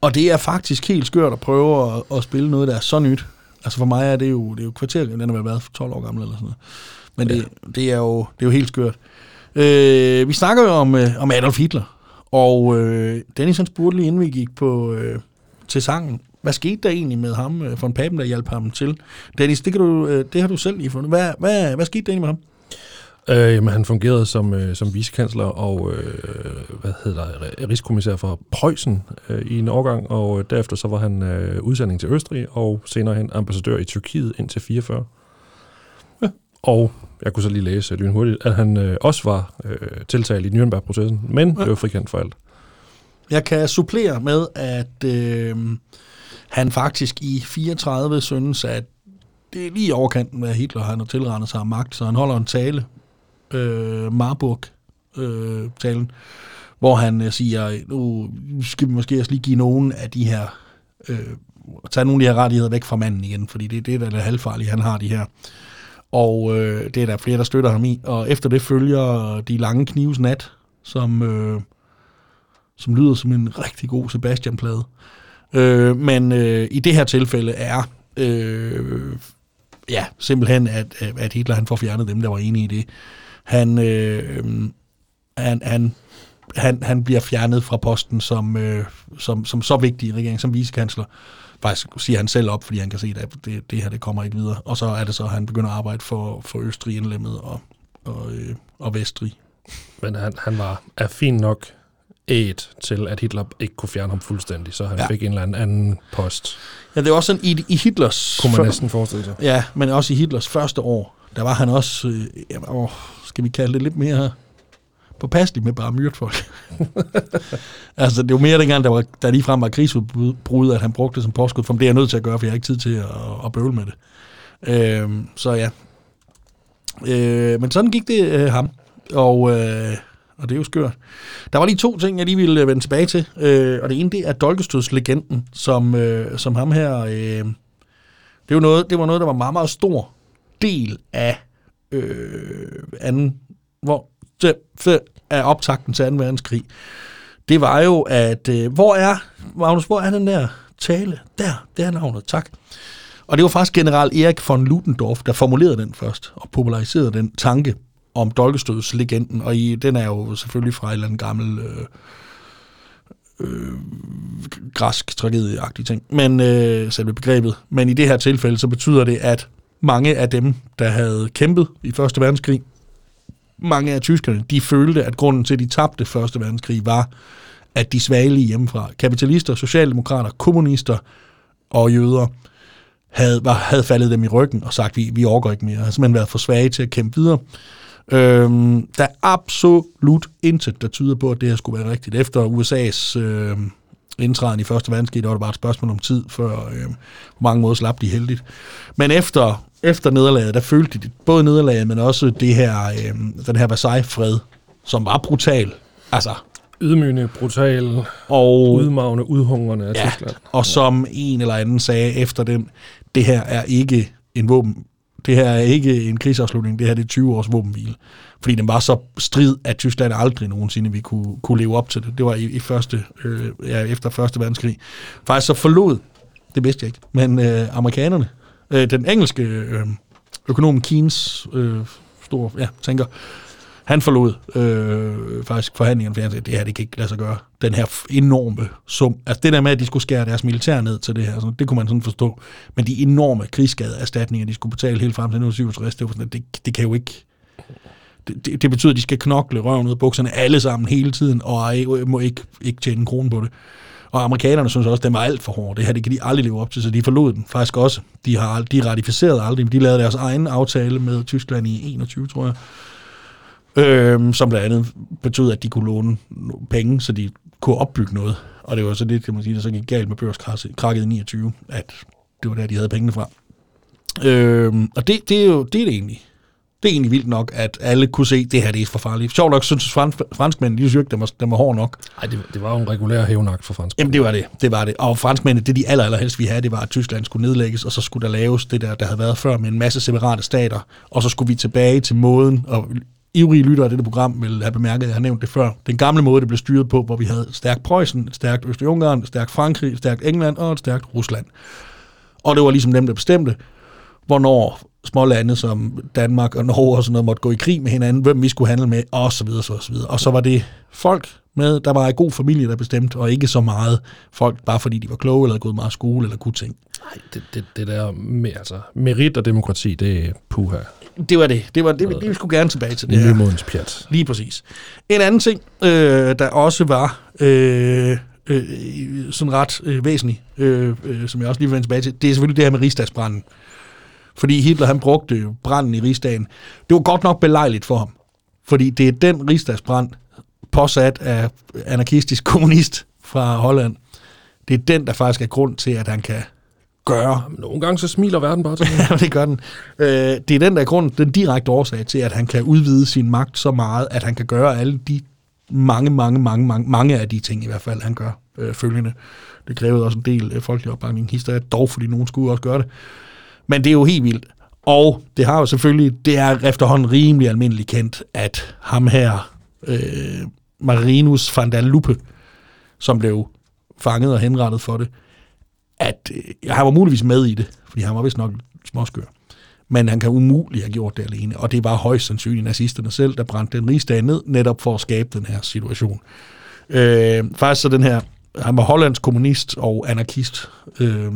Og det er faktisk helt skørt at prøve at, at spille noget, der er så nyt. Altså for mig er det jo, det er jo kvarter, den har været 12 år gammel eller sådan noget. Men det, det, er, jo, det er jo helt skørt. Øh, vi snakker jo om, øh, om Adolf Hitler. Og øh, Dennis han spurgte lige inden vi gik på, øh, til sangen, hvad skete der egentlig med ham, øh, von Papen, der hjalp ham til? Dennis, det, kan du, øh, det har du selv lige fundet. Hvad, hvad, hvad skete der egentlig med ham? Øh, jamen, han fungerede som, øh, som vicekansler og øh, hvad hedder der, rigskommissær for Preussen øh, i en årgang, og øh, derefter så var han øh, udsending til Østrig, og senere hen ambassadør i Tyrkiet indtil 44. Ja. Og jeg kunne så lige læse lynhurtigt, at han øh, også var øh, tiltalt i Nürnberg-processen, men ja. blev frikendt for alt. Jeg kan supplere med, at øh, han faktisk i 34 synes, at det er lige overkanten, hvad Hitler han har tilrettet sig af magt, så han holder en tale, øh, Marburg-talen, øh, hvor han øh, siger, nu skal vi måske også lige give nogen af de her, øh, tage nogle af de her rettigheder væk fra manden igen, fordi det er det, der er det halvfarlige, han har de her. Og øh, det er der flere, der støtter ham i. Og efter det følger de lange knives nat, som, øh, som lyder som en rigtig god Sebastian-plade. Øh, men øh, i det her tilfælde er øh, ja, simpelthen, at, at Hitler han får fjernet dem, der var enige i det. Han, øh, han, han, han, han bliver fjernet fra posten som, øh, som, som så vigtig i regeringen, som vicekansler. Faktisk siger han selv op, fordi han kan se, at det, det her det kommer ikke videre. Og så er det så, at han begynder at arbejde for, for Østrig indlemmet og, og, øh, og Vestrig. Men han, han var er fin nok æt til, at Hitler ikke kunne fjerne ham fuldstændig, så han Ja. fik en eller anden post. Ja, det var også sådan, i, i Hitlers... Kunne man næsten forestille sig. Ja, men også i Hitlers første år, der var han også, øh, åh, skal vi kalde det lidt mere påpasselig med bare myrt folk. [laughs] altså, det var mere dengang, der, var, der ligefrem var krigsudbrud, at han brugte det som påskud, for det er jeg nødt til at gøre, for jeg har ikke tid til at, at bøvle med det. Øh, så ja. Øh, men sådan gik det øh, ham. Og, øh, og det er jo skørt. Der var lige to ting, jeg lige ville vende tilbage til. Øh, og det ene, det er Dolkestødslegenden, som, øh, som ham her... Øh, det, var noget, det var noget, der var meget, meget stor del af øh, anden, hvor det, er optakten til 2. verdenskrig. Det var jo, at øh, hvor er, Magnus, hvor er den der tale? Der, der er navnet, tak. Og det var faktisk general Erik von Ludendorff, der formulerede den først, og populariserede den tanke om dolkestødslegenden, og i, den er jo selvfølgelig fra en eller anden gammel øh, øh, græsk tragedieagtig ting, men øh, selve begrebet. Men i det her tilfælde, så betyder det, at mange af dem, der havde kæmpet i Første Verdenskrig, mange af tyskerne, de følte, at grunden til, at de tabte Første Verdenskrig, var, at de svagelige hjemmefra, kapitalister, socialdemokrater, kommunister og jøder, havde, var, havde faldet dem i ryggen og sagt, vi, vi overgår ikke mere. Har simpelthen været for svage til at kæmpe videre. Øhm, der er absolut intet, der tyder på, at det her skulle være rigtigt. Efter USA's øh, indtræden i Første Verdenskrig, der var det bare et spørgsmål om tid, før øh, på mange måder slap de heldigt. Men efter, efter nederlaget, der følte de både nederlaget, men også det her, øh, den her Versailles-fred, som var brutal. Altså, Ydmygende, brutal, og, udmagende, udhungrende af ja, Tyskland. og som en eller anden sagde efter den, det her er ikke en våben, det her er ikke en krigsafslutning, det her det er 20 års våbenhvile. Fordi den var så strid, at Tyskland aldrig nogensinde vi kunne, kunne leve op til det. Det var i, i første, øh, ja, efter første verdenskrig. Faktisk så forlod, det vidste jeg ikke, men øh, amerikanerne, øh, den engelske øh, økonom Keynes, øh, stor, ja, tænker, han forlod øh, faktisk forhandlingerne, fordi han sagde, det her det kan ikke lade sig gøre. Den her enorme sum. Altså det der med, at de skulle skære deres militær ned til det her, sådan, det kunne man sådan forstå. Men de enorme krigsskadeerstatninger, de skulle betale helt frem til 1967, det, var sådan, det, det kan jo ikke... Det, det, det betyder, at de skal knokle røven ud af bukserne alle sammen hele tiden, og ej- øh, må ikke, ikke tjene en krone på det. Og amerikanerne synes også, at den var alt for hård. Det her det kan de aldrig leve op til, så de forlod den faktisk også. De har de ratificeret aldrig, men de lavede deres egen aftale med Tyskland i 21, tror jeg øhm, som blandt andet betød, at de kunne låne penge, så de kunne opbygge noget. Og det var så det, kan man sige, der så gik galt med børskrakket i 29, at det var der, de havde pengene fra. Øhm, og det, det, er jo det er det egentlig. Det er egentlig vildt nok, at alle kunne se, at det her det er for farligt. Sjovt nok synes frans, franskmændene, de synes ikke, den var, den var hård nok. Ej, det, det var jo en regulær hævnagt for fransk. Jamen det var det, det var det. Og franskmændene, det de aller, allerhelst ville have, det var, at Tyskland skulle nedlægges, og så skulle der laves det der, der havde været før med en masse separate stater, og så skulle vi tilbage til måden, og ivrige lyttere af dette program vil have bemærket, at jeg har nævnt det før. Den gamle måde, det blev styret på, hvor vi havde stærkt Preussen, stærkt Østrig-Ungarn, stærkt Frankrig, stærkt England og et stærkt Rusland. Og det var ligesom dem, der bestemte, hvornår små lande som Danmark og Norge og sådan noget måtte gå i krig med hinanden, hvem vi skulle handle med, og så videre, så, så videre. Og så var det folk med, der var en god familie, der bestemte, og ikke så meget folk, bare fordi de var kloge, eller havde gået meget skole, eller kunne ting. Nej, det, det, det der med, altså, merit og demokrati, det er puha. Det var det. Det var det, det vi skulle gerne tilbage til det her. Nymodens pjat. Lige præcis. En anden ting, øh, der også var øh, øh, sådan ret øh, væsentlig, øh, øh, som jeg også lige vil vende tilbage til, det er selvfølgelig det her med rigsdagsbranden. Fordi Hitler han brugte branden i rigsdagen. Det var godt nok belejligt for ham. Fordi det er den rigsdagsbrand, påsat af anarkistisk kommunist fra Holland, det er den, der faktisk er grund til, at han kan gøre Nogle gange så smiler verden bare til. [laughs] Ja, det gør den. Øh, det er den der grund, den direkte årsag til, at han kan udvide sin magt så meget, at han kan gøre alle de mange, mange, mange, mange, mange af de ting i hvert fald, han gør øh, følgende. Det krævede også en del øh, folkelig opbakning. Historie dog, fordi nogen skulle også gøre det. Men det er jo helt vildt. Og det har jo selvfølgelig, det er efterhånden rimelig almindeligt kendt, at ham her, øh, Marinus van der Luppe, som blev fanget og henrettet for det, at øh, han var muligvis med i det, fordi han var vist nok småskør. Men han kan umuligt have gjort det alene, og det var højst sandsynligt nazisterne selv, der brændte den rigsdag ned, netop for at skabe den her situation. Øh, faktisk så den her, han var hollandsk kommunist og anarkist. Øh,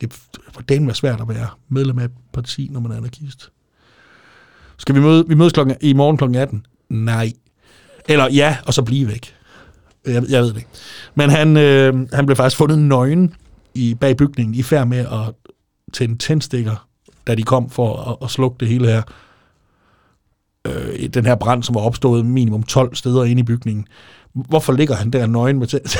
det var den var svært at være medlem af et parti, når man er anarkist. Skal vi møde, vi mødes klokken, i morgen kl. 18? Nej. Eller ja, og så blive væk. Jeg, jeg ved det ikke. Men han, øh, han blev faktisk fundet nøgen i, bag bygningen, i færd med at tænde tændstikker, da de kom for at, at slukke det hele her. Øh, den her brand, som var opstået minimum 12 steder inde i bygningen. Hvorfor ligger han der nøgen med tænd?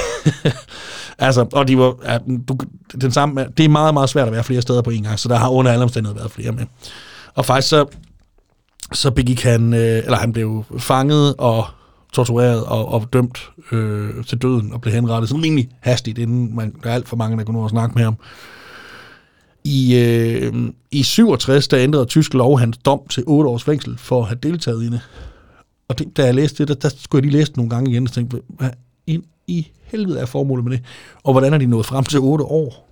[laughs] altså, og de var, ja, du, den samme, det er meget, meget svært at være flere steder på en gang, så der har under alle omstændigheder været flere med. Og faktisk så, så begik han, øh, eller han blev fanget og tortureret og, og dømt øh, til døden og blev henrettet sådan rimelig hastigt, inden man, der er alt for mange, der kunne nå at snakke med ham. I, øh, I 67, der ændrede tysk lov hans dom til 8 års fængsel for at have deltaget i det. Og det, da jeg læste det, der, der skulle jeg lige læse det nogle gange igen, og tænkte, hvad ind i helvede er formålet med det? Og hvordan er de nået frem til 8 år?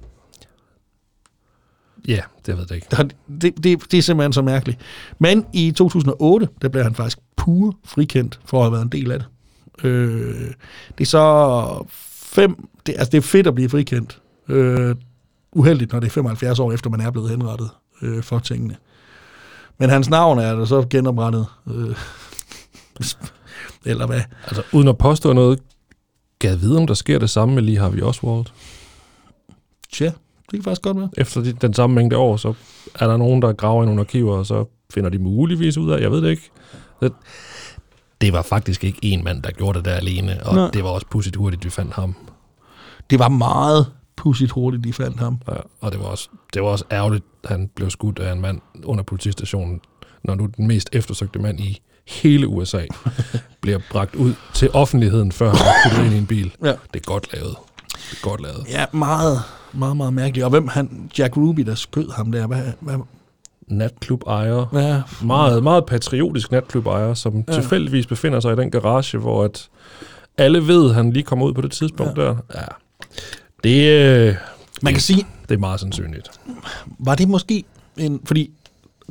Ja, det ved jeg ikke. Det, det, det er simpelthen så mærkeligt. Men i 2008, der blev han faktisk pur frikendt for at have været en del af det. Øh, det er så fem... Det, altså, det er fedt at blive frikendt. Øh, uheldigt, når det er 75 år efter, man er blevet henrettet øh, for tingene. Men hans navn er der så genoprettet. Øh, [laughs] eller hvad? Altså, uden at påstå noget, gad vide, om der sker det samme med Lee Harvey Oswald. Tja, det kan faktisk godt være. Efter de, den samme mængde år, så er der nogen, der graver i nogle arkiver, og så finder de muligvis ud af, jeg ved det ikke. Det, det var faktisk ikke en mand, der gjorde det der alene, og Nej. Det var også pudsigt hurtigt, vi fandt ham. Det var meget pudsigt hurtigt, de fandt ham. Ja, og det var, også, det var også ærgerligt, at han blev skudt af en mand under politistationen, når nu den mest eftersøgte mand i hele USA [laughs] bliver bragt ud til offentligheden, før han puttet ind i en bil. Ja. Det er godt lavet. Det er godt lavet. Ja, meget, meget, meget mærkeligt. Og hvem han, Jack Ruby, der skød ham der, hvad, hvad, Natklubejer. hvad Meget, meget patriotisk natklubejer, som Ja. ja. tilfældigvis befinder sig i den garage, hvor at alle ved, at han lige kommer ud på det tidspunkt Ja. ja. der. Ja. Det, øh, Man kan sige, det er meget sandsynligt. var det måske en... Fordi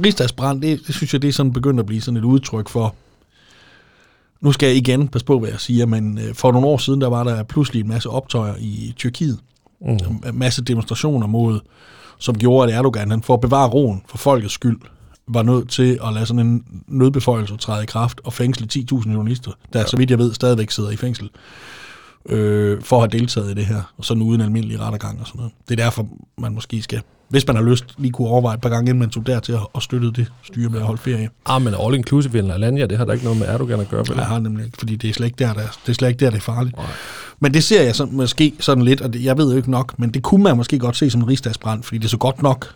rigsdagsbrand, det, det synes jeg, det er sådan begyndt at blive sådan et udtryk for... Nu skal jeg igen passe på, hvad jeg siger, men øh, for nogle år siden, der var der pludselig en masse optøjer i Tyrkiet. Mm. En masse demonstrationer mod, som gjorde, at Erdogan, han for at bevare roen for folkets skyld, var nødt til at lade sådan en nødbeføjelse træde i kraft og fængsle 10.000 journalister, der, ja. så vidt jeg ved, stadigvæk sidder i fængsel, øh, for at have deltaget i det her, og sådan uden almindelig rettergang og sådan noget. Det er derfor, man måske skal, hvis man har lyst, lige kunne overveje et par gange, inden man tog dertil og, støttede det styre med at holde ferie. Ah, men all inclusive i Alanya, det har da ikke noget med Erdogan at gøre, vel? Jeg har nemlig ikke, fordi det er slet ikke der, der, det er slet ikke der, det er farligt. Men det ser jeg så, måske sådan lidt, og det, jeg ved jo ikke nok, men det kunne man måske godt se som en rigsdagsbrand, fordi det er så godt nok.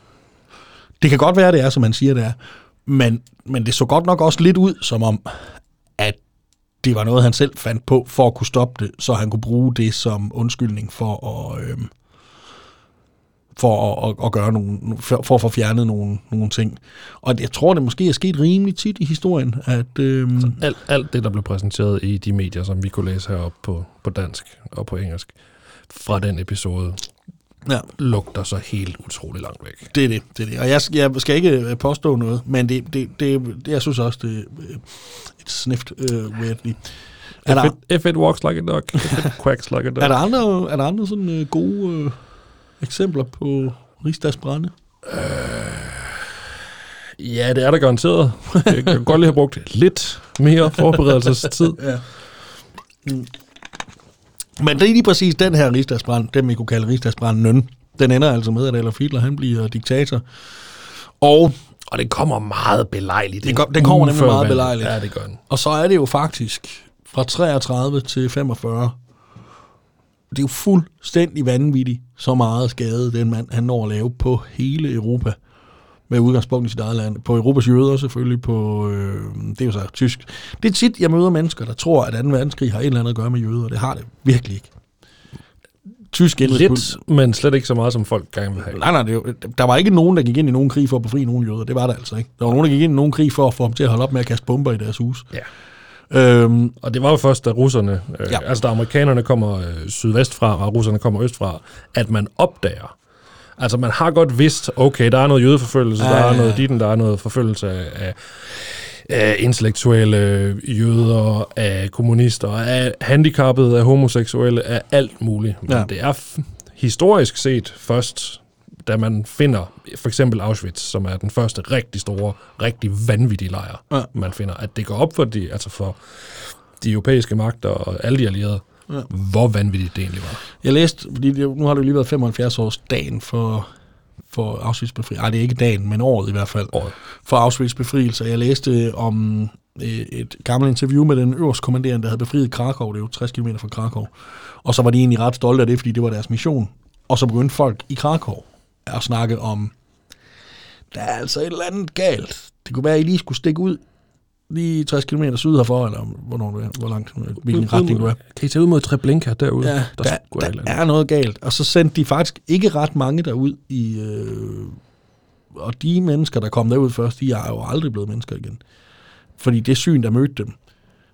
Det kan godt være, det er, som man siger, det er. Men, men det så godt nok også lidt ud, som om, at det var noget, han selv fandt på for at kunne stoppe det, så han kunne bruge det som undskyldning for at, øh, for at, at, at gøre nogle, for, at få fjernet nogle, nogle ting. Og jeg tror, det måske er sket rimelig tit i historien, at... Øh, Alt, alt det, der blev præsenteret i de medier, som vi kunne læse heroppe på, på dansk og på engelsk, fra den episode, ja. lugter så helt utrolig langt væk. Det er det, det er det. Og jeg, jeg skal ikke øh, påstå noget, men det, det, det, det jeg synes også, det er øh, et snift uh, weirdly. Er If it, if it walks like a duck, if it [laughs] quacks like a duck. er der andre, er der andre sådan øh, gode øh, eksempler på rigsdagsbrænde? Ja, det er der garanteret. Jeg kan godt lige have brugt lidt mere forberedelsestid. [laughs] Ja. Mm. Men det er lige præcis den her rigsdagsbrand, den vi kunne kalde rigsdagsbranden, den ender altså med, at Adolf Hitler han bliver diktator. Og, Og det kommer meget belejligt. Det kom- den kommer nemlig meget belejligt. Ja, det gør den. og så er det jo faktisk fra 33 til 45. Det er jo fuldstændig vanvittigt, så meget skade den mand, han når at lave på hele Europa. Med udgangspunkt i sit eget land. På Europas jøder selvfølgelig, på, øh, det er jo så tysk. Det er tit, jeg møder mennesker, der tror, at 2. verdenskrig har et eller andet at gøre med jøder. Det har det virkelig ikke. Tysk Lidt, men slet ikke så meget, som folk gerne vil have. Nej, nej, det jo, der var ikke nogen, der gik ind i nogen krig for at befri nogen jøder. Det var der altså ikke. Der var nogen, der gik ind i nogen krig for at få dem til at holde op med at kaste bomber i deres hus. Ja. Øhm, Og det var jo først, da russerne, øh, Ja. altså da amerikanerne kommer øh, sydvest fra, og russerne kommer østfra, at man opdager. Altså man har godt vidst, okay, der er noget jødeforfølgelse, Ja, der er noget ditten, der er noget forfølgelse af, af, intellektuelle jøder, af kommunister, af handicappede, af homoseksuelle, af alt muligt. Men Ja. det er historisk set først, da man finder for eksempel Auschwitz, som er den første rigtig store, rigtig vanvittige lejr, Ja. man finder, at det går op for de, altså for de europæiske magter og alle de allierede, Ja. hvor vanvittigt det egentlig var. jeg læste, fordi det, nu har det jo lige været 75 års dagen for, for Auschwitz befrielse. Nej, det er ikke dagen, men året i hvert fald. Året. For Auschwitz befrielse. Jeg læste om øh, et gammelt interview med den øverste kommanderende, der havde befriet Krakow. Det er jo 60 km fra Krakow. Og så var de egentlig ret stolte af det, fordi det var deres mission. Og så begyndte folk i Krakow at snakke om, der er altså et eller andet galt. Det kunne være, at I lige skulle stikke ud lige 60 km syd herfor, eller hvornår du er, hvor langt, hvilken retning du er. Kan I tage ud mod Treblinka derude? Ja, der, der, der, der er noget galt. Og så sendte de faktisk ikke ret mange derud i... Øh, og de mennesker, der kom derud først, de er jo aldrig blevet mennesker igen. Fordi det syn, der mødte dem,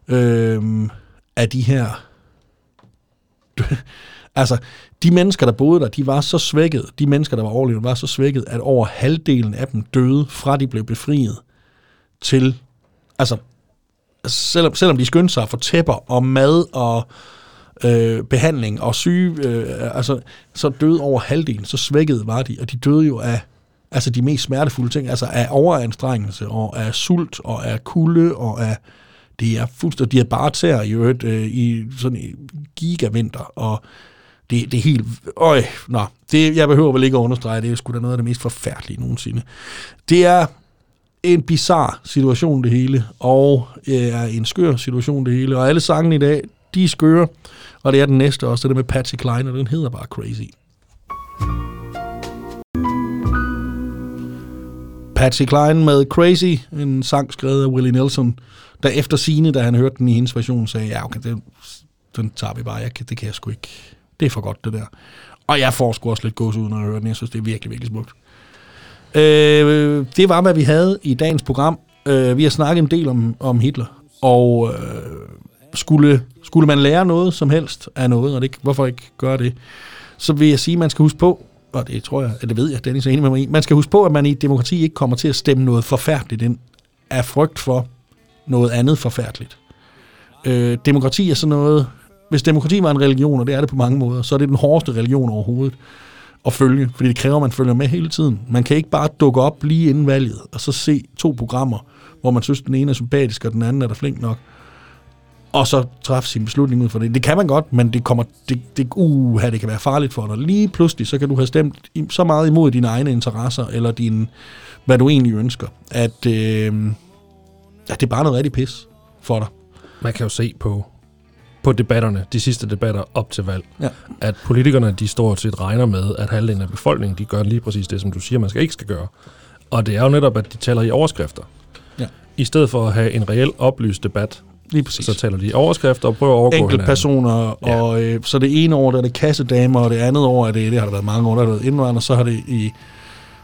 øh, af de her altså, de mennesker, der boede der, de var så svækket, de mennesker, der var overlevende, var så svækket, at over halvdelen af dem døde, fra de blev befriet, til... Altså, selvom, selvom de skyndte sig at få tæpper og mad og øh, behandling og syge, øh, altså, så døde over halvdelen, så svækket var de, og de døde jo af altså de mest smertefulde ting, altså af overanstrengelse og af sult og af kulde og af det er fuldstændig, de er bare tæer i øvrigt øh, i sådan en gigavinter, og det, det er helt, øj, nå, det, jeg behøver vel ikke at understrege, det er sgu da noget af det mest forfærdelige nogensinde. Det er en bizar situation det hele, og øh, er en skør situation det hele, og alle sangene i dag, de er skøre, og det er den næste også, det der med Patsy Cline, og den hedder bare Crazy. Patsy Cline med Crazy, en sang skrevet af Willie Nelson, der efter sine, da han hørte den i hendes version, sagde, ja, okay, den, den tager vi bare, jeg, kan- det kan jeg sgu ikke. Det er for godt, det der. Og jeg får sgu også lidt gås ud, når jeg hører den. Jeg synes, det er virkelig, virkelig smukt. Øh, det var, hvad vi havde i dagens program. Øh, vi har snakket en del om, om Hitler, og øh, skulle, skulle man lære noget som helst af noget, og det, hvorfor ikke gøre det, så vil jeg sige, at man skal huske på, og det tror jeg, eller det ved jeg, Dennis er enig med mig i, man skal huske på, at man i et demokrati ikke kommer til at stemme noget forfærdeligt ind af frygt for noget andet forfærdeligt. Øh, demokrati er sådan noget, hvis demokrati var en religion, og det er det på mange måder, så er det den hårdeste religion overhovedet at følge, fordi det kræver, at man følger med hele tiden. Man kan ikke bare dukke op lige inden valget, og så se to programmer, hvor man synes, den ene er sympatisk, og den anden er der flink nok, og så træffe sin beslutning ud fra det. Det kan man godt, men det kommer, det, det, uh, det kan være farligt for dig. Lige pludselig, så kan du have stemt så meget imod dine egne interesser, eller din, hvad du egentlig ønsker, at, øh, at det er bare noget rigtig pis for dig. Man kan jo se på, på debatterne, de sidste debatter op til valg, Ja. at politikerne, de stort set regner med, at halvdelen af befolkningen, de gør lige præcis det, som du siger, man skal ikke skal gøre. Og det er jo netop, at de taler i overskrifter. Ja. I stedet for at have en reel oplyst debat, Lige præcis. så taler de i overskrifter og prøver at overgå enkelte personer, Ja. og øh, så det ene år, der er det kassedamer, og det andet år er det, det har der været mange år, der har været indvandrere, så har det i,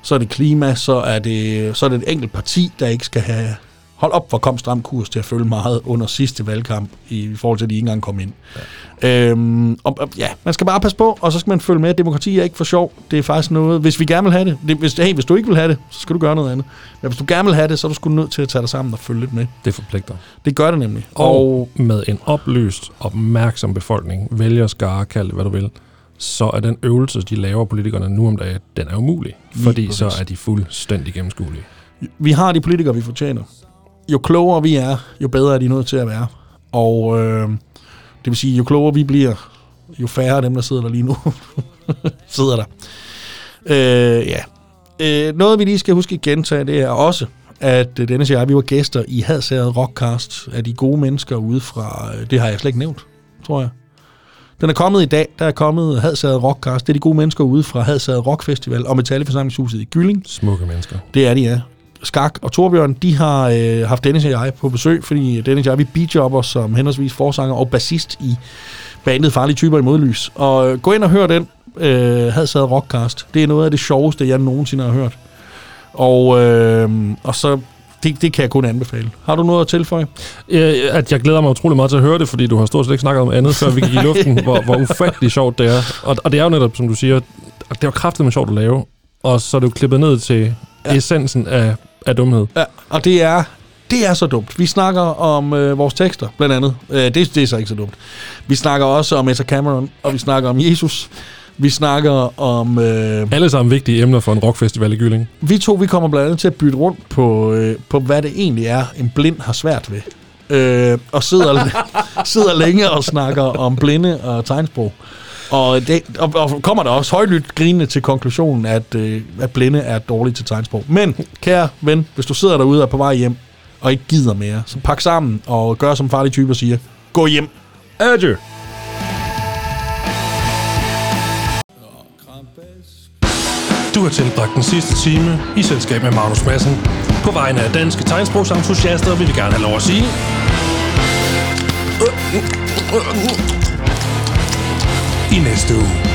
så er det klima, så er det, så er det et enkelt parti, der ikke skal have, hold op for kom stram kurs til at følge meget under sidste valgkamp, i forhold til, at de ikke engang kom ind. Ja. Øhm, og, og, ja, man skal bare passe på, og så skal man følge med, demokrati er ikke for sjov, det er faktisk noget, hvis vi gerne vil have det, det hvis, hey, hvis du ikke vil have det, så skal du gøre noget andet. Men hvis du gerne vil have det, så er du sgu nødt til at tage dig sammen og følge lidt med. Det forpligter. Det gør det nemlig. Og med en oplyst, opmærksom befolkning, vælgerskare, kald det hvad du vil, så er den øvelse, de laver politikerne nu om dagen, den er umulig. Fordi så er de fuldstændig gennemskuelige. vi har de politikere, vi fortjener. Jo klogere vi er, jo bedre er de nødt til at være. Og øh, det vil sige, jo klogere vi bliver, jo færre af dem, der sidder der lige nu, [laughs] sidder der. Øh, ja. Øh, noget, vi lige skal huske at gentage, det er også, at øh, Dennis og jeg, vi var gæster i Hadsæret Rockcast af de gode mennesker ude fra, øh, det har jeg slet ikke nævnt, tror jeg. Den er kommet i dag, der er kommet Hadsæret Rockcast, det er de gode mennesker ude fra Hadsæret Rock Festival og Metalleforsamlingshuset i Gylling. Smukke mennesker. Det er de, ja. Skak og Torbjørn, de har øh, haft Dennis og jeg på besøg, fordi Dennis og jeg, vi beatjobber som henholdsvis forsanger og bassist i bandet Farlige Typer i Modlys. Og øh, gå ind og hør den, øh, Hadsad Rockcast. Det er noget af det sjoveste, jeg nogensinde har hørt. Og, øh, og så, det, det kan jeg kun anbefale. Har du noget at tilføje? Øh, at jeg glæder mig utrolig meget til at høre det, fordi du har stort set ikke snakket om andet, før vi gik i luften, [laughs] hvor, hvor ufattelig sjovt det er. Og, og det er jo netop, som du siger, det jo kraftigt med sjovt at lave, og så er det jo klippet ned til ja. essensen af, af dumhed. Ja, og det er, det er så dumt. Vi snakker om øh, vores tekster, blandt andet. Øh, det, det er så ikke så dumt. Vi snakker også om Etta Cameron, og vi snakker om Jesus. Vi snakker om... Øh, Alle sammen vigtige emner for en rockfestival i Gylling. vi to vi kommer blandt andet til at bytte rundt på, øh, på hvad det egentlig er, en blind har svært ved. Øh, og sidder, [laughs] sidder længe og snakker om blinde og tegnsprog. Og, det, og, og kommer der også højlydt grinende til konklusionen, at, øh, at blinde er dårlige til tegnsprog. Men, kære ven, hvis du sidder derude og er på vej hjem, og ikke gider mere, så pak sammen og gør som farlige typer siger. Gå hjem. Adieu! Du har tilbragt den sidste time i selskab med Magnus Madsen. På vegne af danske tegnsprogsentusiaster vil vi gerne have lov at sige... I næste uge.